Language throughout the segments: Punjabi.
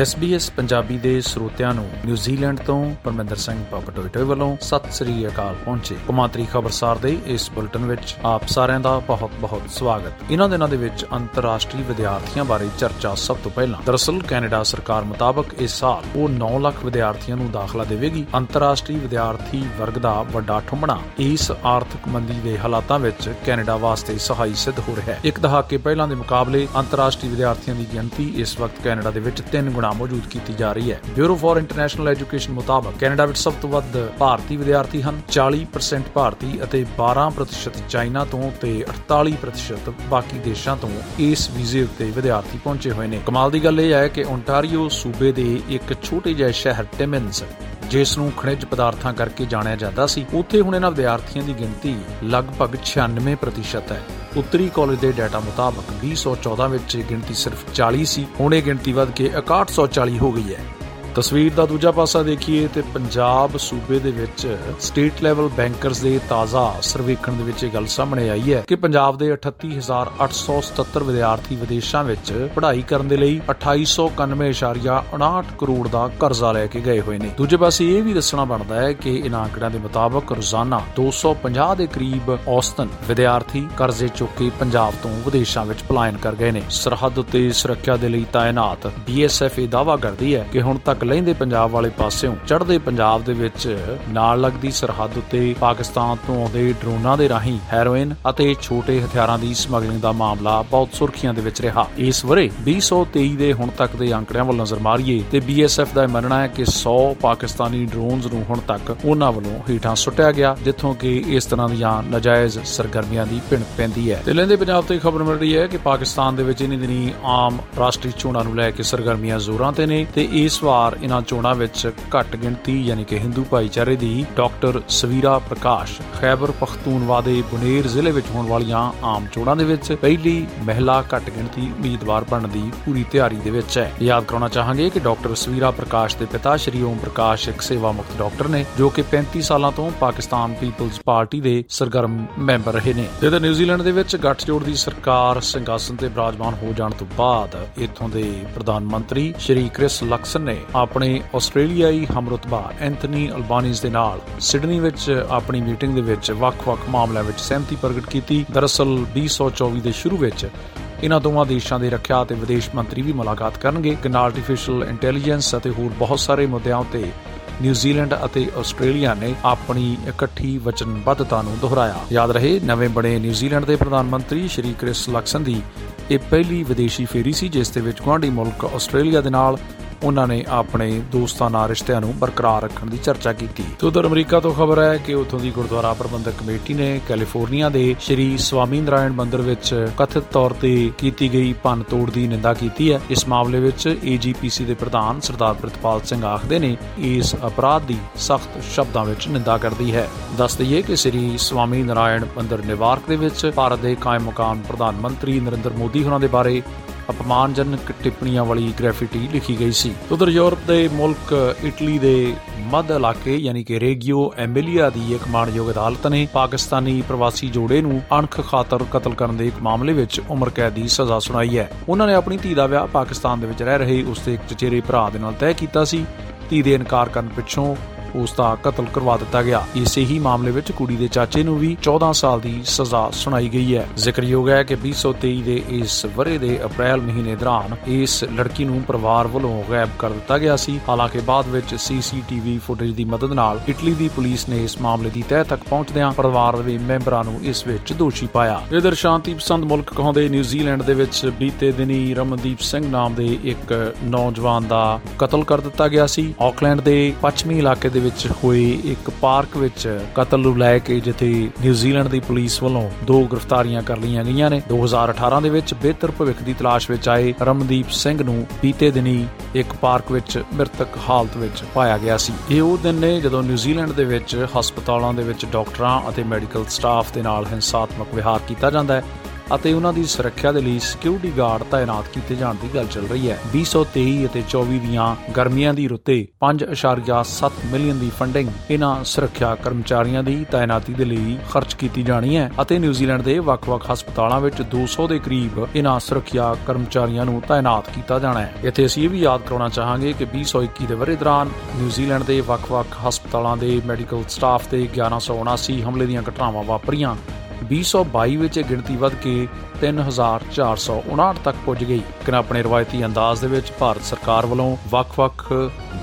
SBS ਪੰਜਾਬੀ ਦੇ ਸਰੋਤਿਆਂ ਨੂੰ ਨਿਊਜ਼ੀਲੈਂਡ ਤੋਂ ਪਰਮਿੰਦਰ ਸਿੰਘ ਪਪਟੋਇਟੋ ਵੱਲੋਂ ਸਤਿ ਸ੍ਰੀ ਅਕਾਲ ਪਹੁੰਚੇ। ਕੁਮਾਤਰੀ ਖਬਰਸਾਰ ਦੇ ਇਸ ਬੁਲਟਨ ਵਿੱਚ ਆਪ ਸਾਰਿਆਂ ਦਾ ਬਹੁਤ-ਬਹੁਤ ਸਵਾਗਤ। ਇਹਨਾਂ ਦਿਨਾਂ ਦੇ ਵਿੱਚ ਅੰਤਰਰਾਸ਼ਟਰੀ ਵਿਦਿਆਰਥੀਆਂ ਬਾਰੇ ਚਰਚਾ ਸਭ ਤੋਂ ਪਹਿਲਾਂ, ਦਰਅਸਲ ਕੈਨੇਡਾ ਸਰਕਾਰ ਮੁਤਾਬਕ ਇਸ ਸਾਲ ਉਹ 9 ਲੱਖ ਵਿਦਿਆਰਥੀਆਂ ਨੂੰ ਦਾਖਲਾ ਦੇਵੇਗੀ। ਅੰਤਰਰਾਸ਼ਟਰੀ ਵਿਦਿਆਰਥੀ ਵਰਗ ਦਾ ਵੱਡਾ ਠੁੰਮਣਾ ਇਸ ਆਰਥਿਕ ਮੰਦੀ ਦੇ ਹਾਲਾਤਾਂ ਵਿੱਚ ਕੈਨੇਡਾ ਵਾਸਤੇ ਸਹਾਈ ਸਿੱਧ ਹੋ ਰਿਹਾ ਹੈ। ਇੱਕ ਦਹਾਕੇ ਪਹਿਲਾਂ ਦੇ ਮੁਕਾਬਲੇ ਅੰਤਰਰਾਸ਼ਟਰੀ ਵਿਦਿਆਰਥੀਆਂ ਦੀ ਗਿਣਤੀ ਇਸ ਵਕਤ ਕੈਨੇਡਾ ਦੇ ਵਿੱਚ 3 ਗੁਣਾ ਮੌਜੂਦ ਕੀਤੀ ਜਾ ਰਹੀ ਹੈ। ਬਿਊਰੋ ਫਾਰ ਇੰਟਰਨੈਸ਼ਨਲ ਐਜੂਕੇਸ਼ਨ ਮੁਤਾਬਕ ਕੈਨੇਡਾ ਵਿੱਚ ਸਭ ਤੋਂ ਵੱਧ ਭਾਰਤੀ ਵਿਦਿਆਰਥੀ ਹਨ 40% ਭਾਰਤੀ ਅਤੇ 12% ਚਾਈਨਾ ਤੋਂ ਤੇ 48% ਬਾਕੀ ਦੇਸ਼ਾਂ ਤੋਂ ਇਸ ਵੀਜ਼ੇ ਉੱਤੇ ਵਿਦਿਆਰਥੀ ਪਹੁੰਚੇ ਹੋਏ ਨੇ। ਕਮਾਲ ਦੀ ਗੱਲ ਇਹ ਹੈ ਕਿ ਓਨਟਾਰੀਓ ਸੂਬੇ ਦੇ ਇੱਕ ਛੋਟੇ ਜਿਹੇ ਸ਼ਹਿਰ ਟਿਮਨਸ ਜਿਸ ਨੂੰ ਖਣਿਜ ਪਦਾਰਥਾਂ ਕਰਕੇ ਜਾਣਿਆ ਜਾਂਦਾ ਸੀ, ਉੱਥੇ ਹੁਣ ਇਹਨਾਂ ਵਿਦਿਆਰਥੀਆਂ ਦੀ ਗਿਣਤੀ ਲਗਭਗ 96% ਹੈ। ਉੱਤਰੀ ਕਾਲਜ ਦੇ ਡਾਟਾ ਮੁਤਾਬਕ 2014 ਵਿੱਚ ਇਹ ਗਿਣਤੀ ਸਿਰਫ 40 ਸੀ, ਹੁਣ ਇਹ ਗਿਣਤੀ ਵੱਧ ਕੇ 6140 ਹੋ ਗਈ ਹੈ। ਤਸਵੀਰ ਦਾ ਦੂਜਾ ਪਾਸਾ ਦੇਖੀਏ ਤੇ ਪੰਜਾਬ ਸੂਬੇ ਦੇ ਵਿੱਚ ਸਟੇਟ ਲੈਵਲ ਬੈਂਕਰਸ ਦੇ ਤਾਜ਼ਾ ਸਰਵੇਖਣ ਦੇ ਵਿੱਚ ਇਹ ਗੱਲ ਸਾਹਮਣੇ ਆਈ ਹੈ ਕਿ ਪੰਜਾਬ ਦੇ 38877 ਵਿਦਿਆਰਥੀ ਵਿਦੇਸ਼ਾਂ ਵਿੱਚ ਪੜ੍ਹਾਈ ਕਰਨ ਦੇ ਲਈ 2891.59 ਕਰੋੜ ਦਾ ਕਰਜ਼ਾ ਲੈ ਕੇ ਗਏ ਹੋਏ ਨੇ। ਦੂਜੇ ਪਾਸੇ ਇਹ ਵੀ ਦੱਸਣਾ ਬਣਦਾ ਹੈ ਕਿ ਇਹਨਾਂ ਆંકੜਿਆਂ ਦੇ ਮੁਤਾਬਕ ਰੋਜ਼ਾਨਾ 250 ਦੇ ਕਰੀਬ ਔਸਤਨ ਵਿਦਿਆਰਥੀ ਕਰਜ਼ੇ ਚੁੱਕ ਕੇ ਪੰਜਾਬ ਤੋਂ ਵਿਦੇਸ਼ਾਂ ਵਿੱਚ ਪਲਾਇਨ ਕਰ ਗਏ ਨੇ। ਸਰਹੱਦ ਉੱਤੇ ਸੁਰੱਖਿਆ ਦੇ ਲਈ ਤਾਇਨਾਤ ਬੀਐਸਐਫ ਇਹ ਦਾਅਵਾ ਕਰਦੀ ਹੈ ਕਿ ਹੁਣ ਤੱਕ ਲਹਿੰਦੇ ਪੰਜਾਬ ਵਾਲੇ ਪਾਸਿਓਂ, ਚੜ੍ਹਦੇ ਪੰਜਾਬ ਦੇ ਵਿੱਚ ਨਾਲ ਲੱਗਦੀ ਸਰਹੱਦ ਉੱਤੇ ਪਾਕਿਸਤਾਨ ਤੋਂ ਆਉਂਦੇ ਡਰੋਨਾਂ ਦੇ ਰਾਹੀਂ ਹੈਰੋਇਨ ਅਤੇ ਛੋਟੇ ਹਥਿਆਰਾਂ ਦੀ ਸਮਗਲਿੰਗ ਦਾ ਮਾਮਲਾ ਬਹੁਤ ਸੁਰਖੀਆਂ ਦੇ ਵਿੱਚ ਰਿਹਾ। ਇਸ ਵਰੇ 2023 ਦੇ ਹੁਣ ਤੱਕ ਦੇ ਅੰਕੜਿਆਂ ਵੱਲ ਨਜ਼ਰ ਮਾਰੀਏ ਤੇ ਬੀਐਸਐਫ ਦਾ ਮੰਨਣਾ ਹੈ ਕਿ 100 ਪਾਕਿਸਤਾਨੀ ਡਰੋਨਸ ਨੂੰ ਹੁਣ ਤੱਕ ਉਹਨਾਂ ਵੱਲੋਂ ਹੀਟਾਂ ਸੁੱਟਿਆ ਗਿਆ, ਜਿੱਥੋਂ ਕਿ ਇਸ ਤਰ੍ਹਾਂ ਦੀਆਂ ਨਾਜਾਇਜ਼ ਸਰਗਰਮੀਆਂ ਦੀ ਭਿੰਨ ਪੈਂਦੀ ਹੈ। ਤੇ ਲਹਿੰਦੇ ਪੰਜਾਬ ਤੋਂ ਖਬਰ ਮਿਲ ਰਹੀ ਹੈ ਕਿ ਪਾਕਿਸਤਾਨ ਦੇ ਵਿੱਚ ਇਨੀ ਦਿਨੀ ਆਮ ਰਾਸ਼ਟਰੀ ਚੋਣਾਂ ਨੂੰ ਲੈ ਕੇ ਸਰਗਰਮੀਆਂ ਜ਼ੋਰਾਂ ਤੇ ਨੇ ਤੇ ਇਸ ਵਾਰ ਇਹਨਾਂ ਚੋਣਾਂ ਵਿੱਚ ਘੱਟ ਗਿਣਤੀ ਯਾਨੀ ਕਿ ਹਿੰਦੂ ਭਾਈਚਾਰੇ ਦੀ ਡਾਕਟਰ ਸਵੀਰਾ ਪ੍ਰਕਾਸ਼, ਖੈਬਰ ਪਖਤੂਨਵਾ ਦੇ ਬੁਨੇਰ ਜ਼ਿਲ੍ਹੇ ਵਿੱਚ ਹੋਣ ਵਾਲੀਆਂ ਆਮ ਚੋਣਾਂ ਦੇ ਵਿੱਚ ਪਹਿਲੀ ਮਹਿਲਾ ਘੱਟ ਗਿਣਤੀ ਉਮੀਦਵਾਰ ਬਣਨ ਦੀ ਪੂਰੀ ਤਿਆਰੀ ਦੇ ਵਿੱਚ ਹੈ। ਯਾਦ ਕਰਾਉਣਾ ਚਾਹਾਂਗੇ ਕਿ ਡਾਕਟਰ ਸਵੀਰਾ ਪ੍ਰਕਾਸ਼ ਦੇ ਪਿਤਾ ਸ਼੍ਰੀ ਓਮ ਪ੍ਰਕਾਸ਼ ਇੱਕ ਸੇਵਾ ਮੁਕਤ ਡਾਕਟਰ ਨੇ, ਜੋ ਕਿ 35 ਸਾਲਾਂ ਤੋਂ ਪਾਕਿਸਤਾਨ ਪੀਪਲਜ਼ ਪਾਰਟੀ ਦੇ ਸਰਗਰਮ ਮੈਂਬਰ ਰਹੇ ਨੇ। ਤੇ ਨਿਊਜ਼ੀਲੈਂਡ ਦੇ ਵਿੱਚ ਗੱਠਜੋੜ ਦੀ ਸਰਕਾਰ ਸਿੰਘਾਸਨ ਤੇ ਬਰਾਜਮਾਨ ਹੋ ਜਾਣ ਤੋਂ ਬਾਅਦ ਇੱਥੋਂ ਦੇ ਪ੍ਰਧਾਨ ਮੰਤਰੀ ਸ਼੍ਰੀ ਕ੍ਰਿਸ ਲਕਸਨ ਨੇ ਆਪਣੇ ਆਸਟ੍ਰੇਲੀਆਈ ਹਮਰਤਬਾ ਐਂਥਨੀ ਅਲਬਾਨੀਜ਼ ਦੇ ਨਾਲ ਸਿਡਨੀ ਵਿੱਚ ਆਪਣੀ ਮੀਟਿੰਗ ਦੇ ਵਿੱਚ ਵੱਖ-ਵੱਖ ਮਾਮਲਿਆਂ ਵਿੱਚ ਸਹਿਮਤੀ ਪ੍ਰਗਟ ਕੀਤੀ। ਦਰਅਸਲ 2024 ਦੇ ਸ਼ੁਰੂ ਵਿੱਚ ਇਹਨਾਂ ਦੋਵਾਂ ਦੇਸ਼ਾਂ ਦੇ ਰੱਖਿਆ ਅਤੇ ਵਿਦੇਸ਼ ਮੰਤਰੀ ਵੀ ਮੁਲਾਕਾਤ ਕਰਨਗੇ। ਕਿ ਆਰਟੀਫੀਸ਼ੀਅਲ ਇੰਟੈਲੀਜੈਂਸ ਅਤੇ ਹੋਰ ਬਹੁਤ ਸਾਰੇ ਮੁੱਦਿਆਂ ਉੱਤੇ ਨਿਊਜ਼ੀਲੈਂਡ ਅਤੇ ਆਸਟ੍ਰੇਲੀਆ ਨੇ ਆਪਣੀ ਇਕੱਠੀ ਵਚਨਬੱਧਤਾ ਨੂੰ ਦੁਹਰਾਇਆ। ਯਾਦ ਰਹੇ, ਨਵੇਂ ਬਣੇ ਨਿਊਜ਼ੀਲੈਂਡ ਦੇ ਪ੍ਰਧਾਨ ਮੰਤਰੀ ਸ਼੍ਰੀ ਕ੍ਰਿਸ ਲਕਸਨ ਦੀ ਇਹ ਪਹਿਲੀ ਵਿਦੇਸ਼ੀ ਫੇਰੀ ਸੀ, ਜਿਸ ਦੇ ਵਿੱਚ ਗੁਆਂਢੀ ਮੁਲਕ ਆਸਟ੍ਰੇਲੀਆ ਦੇ ਨਾਲ ਉਹਨਾਂ ਨੇ ਆਪਣੇ ਦੋਸਤਾਨਾ ਰਿਸ਼ਤਿਆਂ ਨੂੰ ਬਰਕਰਾਰ ਰੱਖਣ ਦੀ ਚਰਚਾ ਕੀਤੀ। ਤੇ ਉਧਰ ਅਮਰੀਕਾ ਤੋਂ ਖਬਰ ਹੈ ਕਿ ਉਥੋਂ ਦੀ ਗੁਰਦੁਆਰਾ ਪ੍ਰਬੰਧਕ ਕਮੇਟੀ ਨੇ ਕੈਲੀਫੋਰਨੀਆ ਦੇ ਸ਼੍ਰੀ ਸਵਾਮੀ ਨਰਾਇਣ ਮੰਦਿਰ ਵਿੱਚ ਕਥਿਤ ਤੌਰ ਤੇ ਕੀਤੀ ਗਈ ਭੰਨ ਤੋੜ ਦੀ ਨਿੰਦਾ ਕੀਤੀ ਹੈ। ਇਸ ਮਾਮਲੇ ਵਿੱਚ ਏਜੀਪੀਸੀ ਦੇ ਪ੍ਰਧਾਨ ਸਰਦਾਰ ਪ੍ਰਿਤਪਾਲ ਸਿੰਘ ਆਖਦੇ ਨੇ, ਇਸ ਅਪਰਾਧ ਦੀ ਸਖਤ ਸ਼ਬਦਾਂ ਵਿੱਚ ਨਿੰਦਾ ਕਰਦੀ ਹੈ। ਦੱਸ ਦਈਏ ਕਿ ਸ਼੍ਰੀ ਸਵਾਮੀ ਨਰਾਇਣ ਮੰਦਿਰ ਨਿਵਾਰਕ ਦੇ ਵਿੱਚ ਭਾਰਤ ਦੇ ਕਾਇਮ ਮਕਾਨ ਪ੍ਰਧਾਨ ਮੰਤਰੀ ਨਰਿੰਦਰ ਮੋਦੀ ਹੋਰਾਂ ਦੇ ਬਾਰੇ ਅਪਮਾਨਜਨਕ ਟਿੱਪਣੀਆਂ ਵਾਲੀ ਗ੍ਰੈਫਿਟੀ ਲਿਖੀ ਗਈ ਸੀ। ਉਧਰ ਯੂਰਪ ਦੇ ਮੁਲਕ ਇਟਲੀ ਦੇ ਮੱਧ ਇਲਾਕੇ, ਯਾਨੀ ਕਿ ਰੇਗੀਓ ਐਮਿਲੀਆ ਦੀ ਇੱਕ ਮਾਣਯੋਗ ਅਦਾਲਤ ਨੇ ਪਾਕਿਸਤਾਨੀ ਪ੍ਰਵਾਸੀ ਜੋੜੇ ਨੂੰ ਅਣਖ ਖਾਤਰ ਕਤਲ ਕਰਨ ਦੇ ਇੱਕ ਮਾਮਲੇ ਵਿੱਚ ਉਮਰ ਕੈਦ ਦੀ ਸਜ਼ਾ ਸੁਣਾਈ ਹੈ। ਉਹਨਾਂ ਨੇ ਆਪਣੀ ਧੀ ਦਾ ਵਿਆਹ ਪਾਕਿਸਤਾਨ ਦੇ ਵਿੱਚ ਰਹਿ ਰਹੇ ਉਸ ਦੇ ਇੱਕ ਚਚੇਰੇ ਭਰਾ ਦੇ ਨਾਲ ਤੈਅ ਕੀਤਾ ਸੀ। ਧੀ ਦੇ ਇਨਕਾਰ ਕਰਨ ਪਿੱਛੋਂ ਉਸ ਦਾ ਕਤਲ ਕਰਵਾ ਦਿੱਤਾ ਗਿਆ। ਇਸੇ ਹੀ ਮਾਮਲੇ ਵਿੱਚ ਕੁੜੀ ਦੇ ਚਾਚੇ ਨੂੰ ਵੀ 14 ਸਾਲ ਦੀ ਸਜ਼ਾ ਸੁਣਾਈ ਗਈ ਹੈ। ਜ਼ਿਕਰਯੋਗ ਹੈ ਕਿ 2023 ਦੇ ਇਸ ਵਰੇ ਦੇ ਅਪ੍ਰੈਲ ਮਹੀਨੇ ਦੌਰਾਨ ਇਸ ਲੜਕੀ ਨੂੰ ਪਰਿਵਾਰ ਵੱਲੋਂ ਗਾਇਬ ਕਰ ਦਿੱਤਾ ਗਿਆ ਸੀ। ਹਾਲਾਂਕਿ ਬਾਅਦ ਵਿੱਚ ਸੀਸੀਟੀਵੀ ਫੁਟੇਜ ਦੀ ਮਦਦ ਨਾਲ ਇਟਲੀ ਦੀ ਪੁਲਿਸ ਨੇ ਇਸ ਮਾਮਲੇ ਦੀ ਤਹਿ ਤੱਕ ਪਹੁੰਚਦਿਆਂ ਪਰਿਵਾਰ ਦੇ ਮੈਂਬਰਾਂ ਨੂੰ ਇਸ ਵਿੱਚ ਦੋਸ਼ੀ ਪਾਇਆ। ਇਧਰ ਸ਼ਾਂਤੀ ਪਸੰਦ ਮੁਲਕ ਕਹਾਉਂਦੇ ਨਿਊਜ਼ੀਲੈਂਡ ਦੇ ਵਿੱਚ ਬੀਤੇ ਦਿਨੀ ਰਮਨਦੀਪ ਸਿੰਘ ਨਾਮ ਦੇ ਇੱਕ ਨੌਜਵਾਨ ਦਾ ਕਤਲ ਕਰ ਦਿੱਤਾ ਗਿਆ ਸੀ। ਆਕਲੈਂਡ ਦੇ ਪੱਛਮੀ ਇਲਾਕੇ ਦੇ ਵਿੱਚ ਹੋਏ ਇੱਕ ਪਾਰਕ ਵਿੱਚ ਕਤਲ ਨੂੰ ਲੈ ਕੇ ਜਿੱਥੇ ਨਿਊਜ਼ੀਲੈਂਡ ਦੀ ਪੁਲਿਸ ਵੱਲੋਂ ਦੋ ਗ੍ਰਿਫਤਾਰੀਆਂ ਕਰ ਲਈਆਂ ਗਈਆਂ ਨੇ। 2018 ਦੇ ਵਿੱਚ ਬਿਹਤਰ ਭਵਿੱਖ ਦੀ ਤਲਾਸ਼ ਵਿੱਚ ਆਏ ਰਮਨਦੀਪ ਸਿੰਘ ਨੂੰ ਬੀਤੇ ਦਿਨੀ ਇੱਕ ਪਾਰਕ ਵਿੱਚ ਮ੍ਰਿਤਕ ਹਾਲਤ ਵਿੱਚ ਪਾਇਆ ਗਿਆ ਸੀ। ਇਹ ਉਹ ਦਿਨ ਨੇ ਜਦੋਂ ਨਿਊਜ਼ੀਲੈਂਡ ਦੇ ਵਿੱਚ ਹਸਪਤਾਲਾਂ ਦੇ ਵਿੱਚ ਡਾਕਟਰਾਂ ਅਤੇ ਮੈਡੀਕਲ ਸਟਾਫ ਦੇ ਨਾਲ ਹਿੰਸਾਤਮਕ ਵਿਹਾਰ ਕੀਤਾ ਜਾਂਦਾ ਹੈ। ਅਤੇ ਉਹਨਾਂ ਦੀ ਸੁਰੱਖਿਆ ਦੇ ਲਈ ਸਿਕਿਉਰਿਟੀ ਗਾਰਡ ਤਾਇਨਾਤ ਕੀਤੇ ਜਾਣ ਦੀ ਗੱਲ ਚੱਲ ਰਹੀ ਹੈ। 2023 ਅਤੇ 24 ਦੀਆਂ ਗਰਮੀਆਂ ਦੀ ਰੁੱਤੇ 5.7 ਮਿਲੀਅਨ ਦੀ ਫੰਡਿੰਗ ਇਹਨਾਂ ਸੁਰੱਖਿਆ ਕਰਮਚਾਰੀਆਂ ਦੀ ਤਾਇਨਾਤੀ ਦੇ ਲਈ ਖਰਚ ਕੀਤੀ ਜਾਣੀ ਹੈ ਅਤੇ ਨਿਊਜ਼ੀਲੈਂਡ ਦੇ ਵੱਖ-ਵੱਖ ਹਸਪਤਾਲਾਂ ਵਿੱਚ 200 ਦੇ ਕਰੀਬ ਇਹਨਾਂ ਸੁਰੱਖਿਆ ਕਰਮਚਾਰੀਆਂ ਨੂੰ ਤਾਇਨਾਤ ਕੀਤਾ ਜਾਣਾ ਹੈ। ਇੱਥੇ ਅਸੀਂ ਇਹ ਵੀ ਯਾਦ ਕਰਾਉਣਾ ਚਾਹਾਂਗੇ ਕਿ 2021 ਦੇ ਵਰੇ ਦੌਰਾਨ ਨਿਊਜ਼ੀਲੈਂਡ ਦੇ ਵੱਖ-ਵੱਖ ਹਸਪਤਾਲਾਂ ਦੇ ਮੈਡੀਕਲ ਸਟਾਫ ਤੇ 1179 ਹਮਲੇ ਦੀਆਂ ਘਟਨਾਵਾਂ ਵਾਪਰੀਆਂ। 2022 ਵਿੱਚ ਇਹ ਗਿਣਤੀ ਵੱਧ ਕੇ 3459 ਤੱਕ ਪਹੁੰਚ ਗਈ। ਕਿ ਆਪਣੇ ਰਵਾਇਤੀ ਅੰਦਾਜ਼ ਦੇ ਵਿੱਚ ਭਾਰਤ ਸਰਕਾਰ ਵੱਲੋਂ ਵੱਖ-ਵੱਖ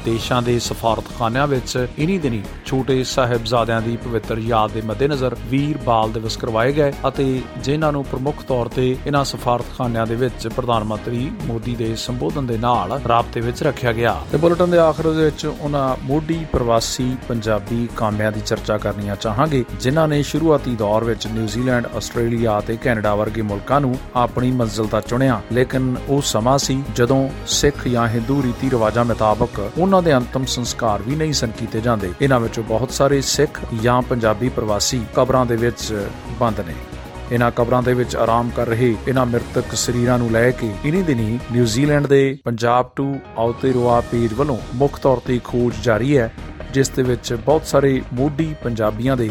ਦੇਸ਼ਾਂ ਦੇ ਸਫਾਰਤਖਾਨਿਆਂ ਵਿੱਚ ਇਨੀ ਦਿਨੀ ਛੋਟੇ ਸਾਹਿਬਜ਼ਾਦਿਆਂ ਦੀ ਪਵਿੱਤਰ ਯਾਦ ਦੇ ਮੱਦੇਨਜ਼ਰ ਵੀਰ ਬਾਲ ਦਿਵਸ ਕਰਵਾਏ ਗਏ ਅਤੇ ਜਿਨ੍ਹਾਂ ਨੂੰ ਪ੍ਰਮੁੱਖ ਤੌਰ ਤੇ ਇਹਨਾਂ ਸਫਾਰਤਖਾਨਿਆਂ ਦੇ ਵਿੱਚ ਪ੍ਰਧਾਨ ਮੰਤਰੀ ਮੋਦੀ ਦੇ ਸੰਬੋਧਨ ਦੇ ਨਾਲ ਰਾਬਤੇ ਵਿੱਚ ਰੱਖਿਆ ਗਿਆ। ਤੇ ਬੁਲੇਟਿਨ ਦੇ ਆਖਰ ਦੇ ਵਿੱਚ ਉਹਨਾਂ ਮੋਢੀ ਪ੍ਰਵਾਸੀ ਪੰਜਾਬੀ ਕਾਮਿਆਂ ਦੀ ਚਰਚਾ ਕਰਨੀਆਂ ਚਾਹਾਂਗੇ, ਜਿਨ੍ਹਾਂ ਨੇ ਸ਼ੁਰੂਆਤੀ ਦੌਰ ਵਿੱਚ ਨਿਊਜ਼ੀਲੈਂਡ, ਆਸਟ੍ਰੇਲੀਆ ਤੇ ਕੈਨੇਡਾ ਵਰਗੇ ਮੁਲਕਾਂ ਨੂੰ ਆਪਣੀ ਮੰਜ਼ਿਲ ਦਾ ਚੁਣਿਆ, ਲੇਕਿਨ ਉਹ ਸਮਾਂ ਸੀ ਜਦੋਂ ਸਿੱਖ ਜਾਂ ਹਿੰਦੂ ਰੀਤੀ ਰਿਵਾਜਾਂ ਮੁਤਾਬਕ ਉਹਨਾਂ ਦੇ ਅੰਤਮ ਸੰਸਕਾਰ ਵੀ ਨਹੀਂ ਸਨ ਕੀਤੇ ਜਾਂਦੇ। ਇਹਨਾਂ ਵਿੱਚੋਂ ਬਹੁਤ ਸਾਰੇ ਸਿੱਖ ਜਾਂ ਪੰਜਾਬੀ ਪ੍ਰਵਾਸੀ ਕਬਰਾਂ ਦੇ ਵਿੱਚ ਬੰਦ ਨੇ। ਇਹਨਾਂ ਕਬਰਾਂ ਦੇ ਵਿੱਚ ਆਰਾਮ ਕਰ ਰਹੇ ਇਹਨਾਂ ਮ੍ਰਿਤਕ ਸਰੀਰਾਂ ਨੂੰ ਲੈ ਕੇ ਇਨੀ ਦਿਨੀ ਨਿਊਜ਼ੀਲੈਂਡ ਦੇ ਪੰਜਾਬ ਟੂ ਆਉਤੇਰੋਆ ਪੇਜ ਵੱਲੋਂ ਮੁੱਖ ਤੌਰ ਤੇ ਖੋਜ ਜਾਰੀ ਹੈ, ਜਿਸ ਦੇ ਵਿੱਚ ਬਹੁਤ ਸਾਰੇ ਮੋਢੀ ਪੰਜਾਬੀਆਂ ਦੇ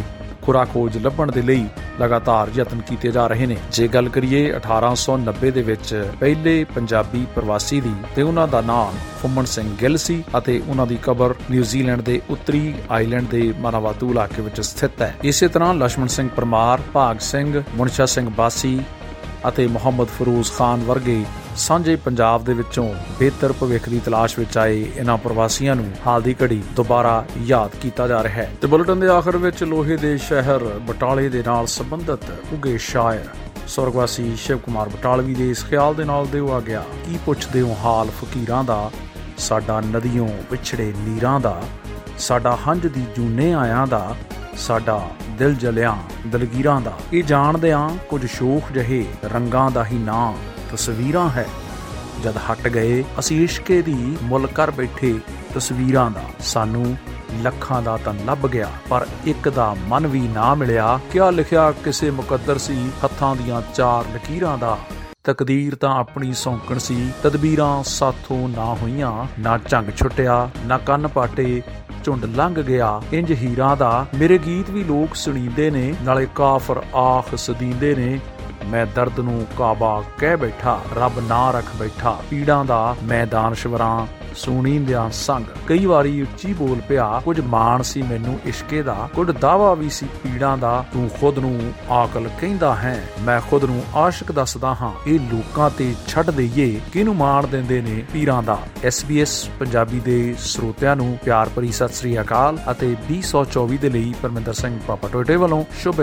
ਖੁਰਾਕ ਖੋਜ ਲੱਭਣ ਦੇ ਲਈ ਲਗਾਤਾਰ ਯਤਨ ਕੀਤੇ ਜਾ ਰਹੇ ਨੇ। ਜੇ ਗੱਲ ਕਰੀਏ 1890 ਦੇ ਵਿੱਚ ਪਹਿਲੇ ਪੰਜਾਬੀ ਪ੍ਰਵਾਸੀ ਦੀ, ਤੇ ਉਹਨਾਂ ਦਾ ਨਾਮ ਫੁੰਮਣ ਸਿੰਘ ਗਿੱਲ ਸੀ ਅਤੇ ਉਹਨਾਂ ਦੀ ਕਬਰ ਨਿਊਜ਼ੀਲੈਂਡ ਦੇ ਉੱਤਰੀ ਆਈਲੈਂਡ ਦੇ ਮਨਾਵਾਤੂ ਇਲਾਕੇ ਵਿੱਚ ਸਥਿਤ ਹੈ। ਇਸੇ ਤਰ੍ਹਾਂ ਲక్ష్మణ ਸਿੰਘ ਪਰਮਾਰ, ਭਾਗ ਸਿੰਘ, ਮੁਨਸ਼ਾ ਸਿੰਘ ਬਾਸੀ ਅਤੇ ਮੁਹੰਮਦ ਫਰੂਜ਼ ਖਾਨ ਵਰਗੇ ਸਾਂਝੇ ਪੰਜਾਬ ਦੇ ਵਿੱਚੋਂ ਬਿਹਤਰ ਭਵਿੱਖ ਦੀ ਤਲਾਸ਼ ਵਿੱਚ ਆਏ ਇਹਨਾਂ ਪ੍ਰਵਾਸੀਆਂ ਨੂੰ ਹਾਲ ਦੀ ਘੜੀ ਦੁਬਾਰਾ ਯਾਦ ਕੀਤਾ ਜਾ ਰਿਹਾ ਹੈ। ਤੇ ਬੁਲੇਟਿਨ ਦੇ ਆਖਰ ਵਿੱਚ ਲੋਹੇ ਦੇ ਸ਼ਹਿਰ ਬਟਾਲੇ ਦੇ ਨਾਲ ਸੰਬੰਧਿਤ ਉਗੇ ਸ਼ਾਇਰ ਸਵਰਗਵਾਸੀ ਸ਼ਿਵ ਕੁਮਾਰ ਬਟਾਲਵੀ ਦੇ ਇਸ ਖਿਆਲ ਦੇ ਨਾਲ ਦਿਓ ਆ ਗਿਆ, ਕੀ ਪੁੱਛਦੇ ਹੋ ਹਾਲ ਫਕੀਰਾਂ ਦਾ? ਸਾਡਾ ਨਦੀਆਂ ਵਿਛੜੇ ਨੀਰਾਂ ਦਾ। ਸਾਡਾ ਹੰਝ ਦੀ ਜੂਨੇ ਆਇਆਂ ਦਾ। ਸਾਡਾ ਦਿਲ ਜਲਿਆਂ ਦਲਗੀਰਾਂ ਦਾ। ਇਹ ਜਾਣਦੇ ਆਂ ਕੁਝ ਸ਼ੋਖ ਜਹੇ ਰੰਗਾਂ ਦਾ ਹੀ ਨਾਂ। ਤਸਵੀਰਾਂ ਹੈ। ਜਦ ਹਟ ਗਏ ਅਸੀਂ ਇਸ਼ਕੇ ਦੀ ਮੁੱਲ ਕਰ ਬੈਠੇ ਤਸਵੀਰਾਂ ਦਾ। ਸਾਨੂੰ ਲੱਖਾਂ ਦਾ ਤਾਂ ਲੱਭ ਗਿਆ, ਪਰ ਇੱਕ ਦਾ ਮਨ ਵੀ ਨਾ ਮਿਲਿਆ। ਕਿਆ ਲਿਖਿਆ ਕਿਸੇ ਮੁਕੱਦਰ ਸੀ ਹੱਥਾਂ ਦੀਆਂ ਚਾਰ ਲਕੀਰਾਂ ਦਾ। ਤਕਦੀਰ ਤਾਂ ਆਪਣੀ ਸੌਂਕਣ ਸੀ, ਤਦਬੀਰਾਂ ਸਾਥੋਂ ਨਾ ਹੋਈਆਂ, ਨਾ ਝੰਗ ਛੁੱਟਿਆ, ਨਾ ਕੰਨ ਪਾਟੇ, ਝੁੰਡ ਲੰਘ ਗਿਆ। ਇੰਜ ਹੀਰਾਂ ਦਾ ਮੇਰੇ ਗੀਤ ਵੀ ਲੋਕ ਸੁਣੀਂਦੇ ਨੇ, ਨਾਲੇ ਕਾਫਰ ਆਖ ਸਦੀਂਦੇ ਨੇ। ਮੈਂ ਦਰਦ ਨੂੰ ਕਾਬਾ ਕਹਿ ਬੈਠਾ, ਰੱਬ ਨਾ ਰੱਖ ਬੈਠਾ, ਪੀੜਾਂ ਦਾ ਮੈਂ ਦਾਨਸ਼ਵਰਾਂ ਸੁਣੀਂਦਿਆਂ ਸੰਗ। ਕਈ ਵਾਰੀ ਉੱਚੀ ਬੋਲ ਪਿਆ, ਕੁਝ ਮਾਣ ਸੀ ਮੈਨੂੰ ਇਸ਼ਕੇ ਦਾ, ਕੁਝ ਦਾਵਾ ਵੀ ਸੀ ਪੀੜਾਂ ਦਾ, ਤੂੰ ਖੁਦ ਨੂੰ ਆਕਲ ਕਹਿੰਦਾ ਹੈ। ਮੈਂ ਖੁਦ ਨੂੰ ਆਸ਼ਿਕ ਦੱਸਦਾ ਹਾਂ, ਇਹ ਲੋਕਾਂ ਤੇ ਛੱਡ ਦਈਏ, ਕਿਹਨੂੰ ਮਾਣ ਦਿੰਦੇ ਨੇ ਪੀਰਾਂ ਦਾ? SBS ਪੰਜਾਬੀ ਦੇ ਸਰੋਤਿਆਂ ਨੂੰ ਪਿਆਰ ਭਰੀ ਸਤਿ ਸ੍ਰੀ ਅਕਾਲ ਅਤੇ 2024 ਦੇ ਲਈ ਪਰਮਿੰਦਰ ਸਿੰਘ ਪਾਪਾ ਟੋਟੇ ਵੱਲੋਂ ਸ਼ੁਭ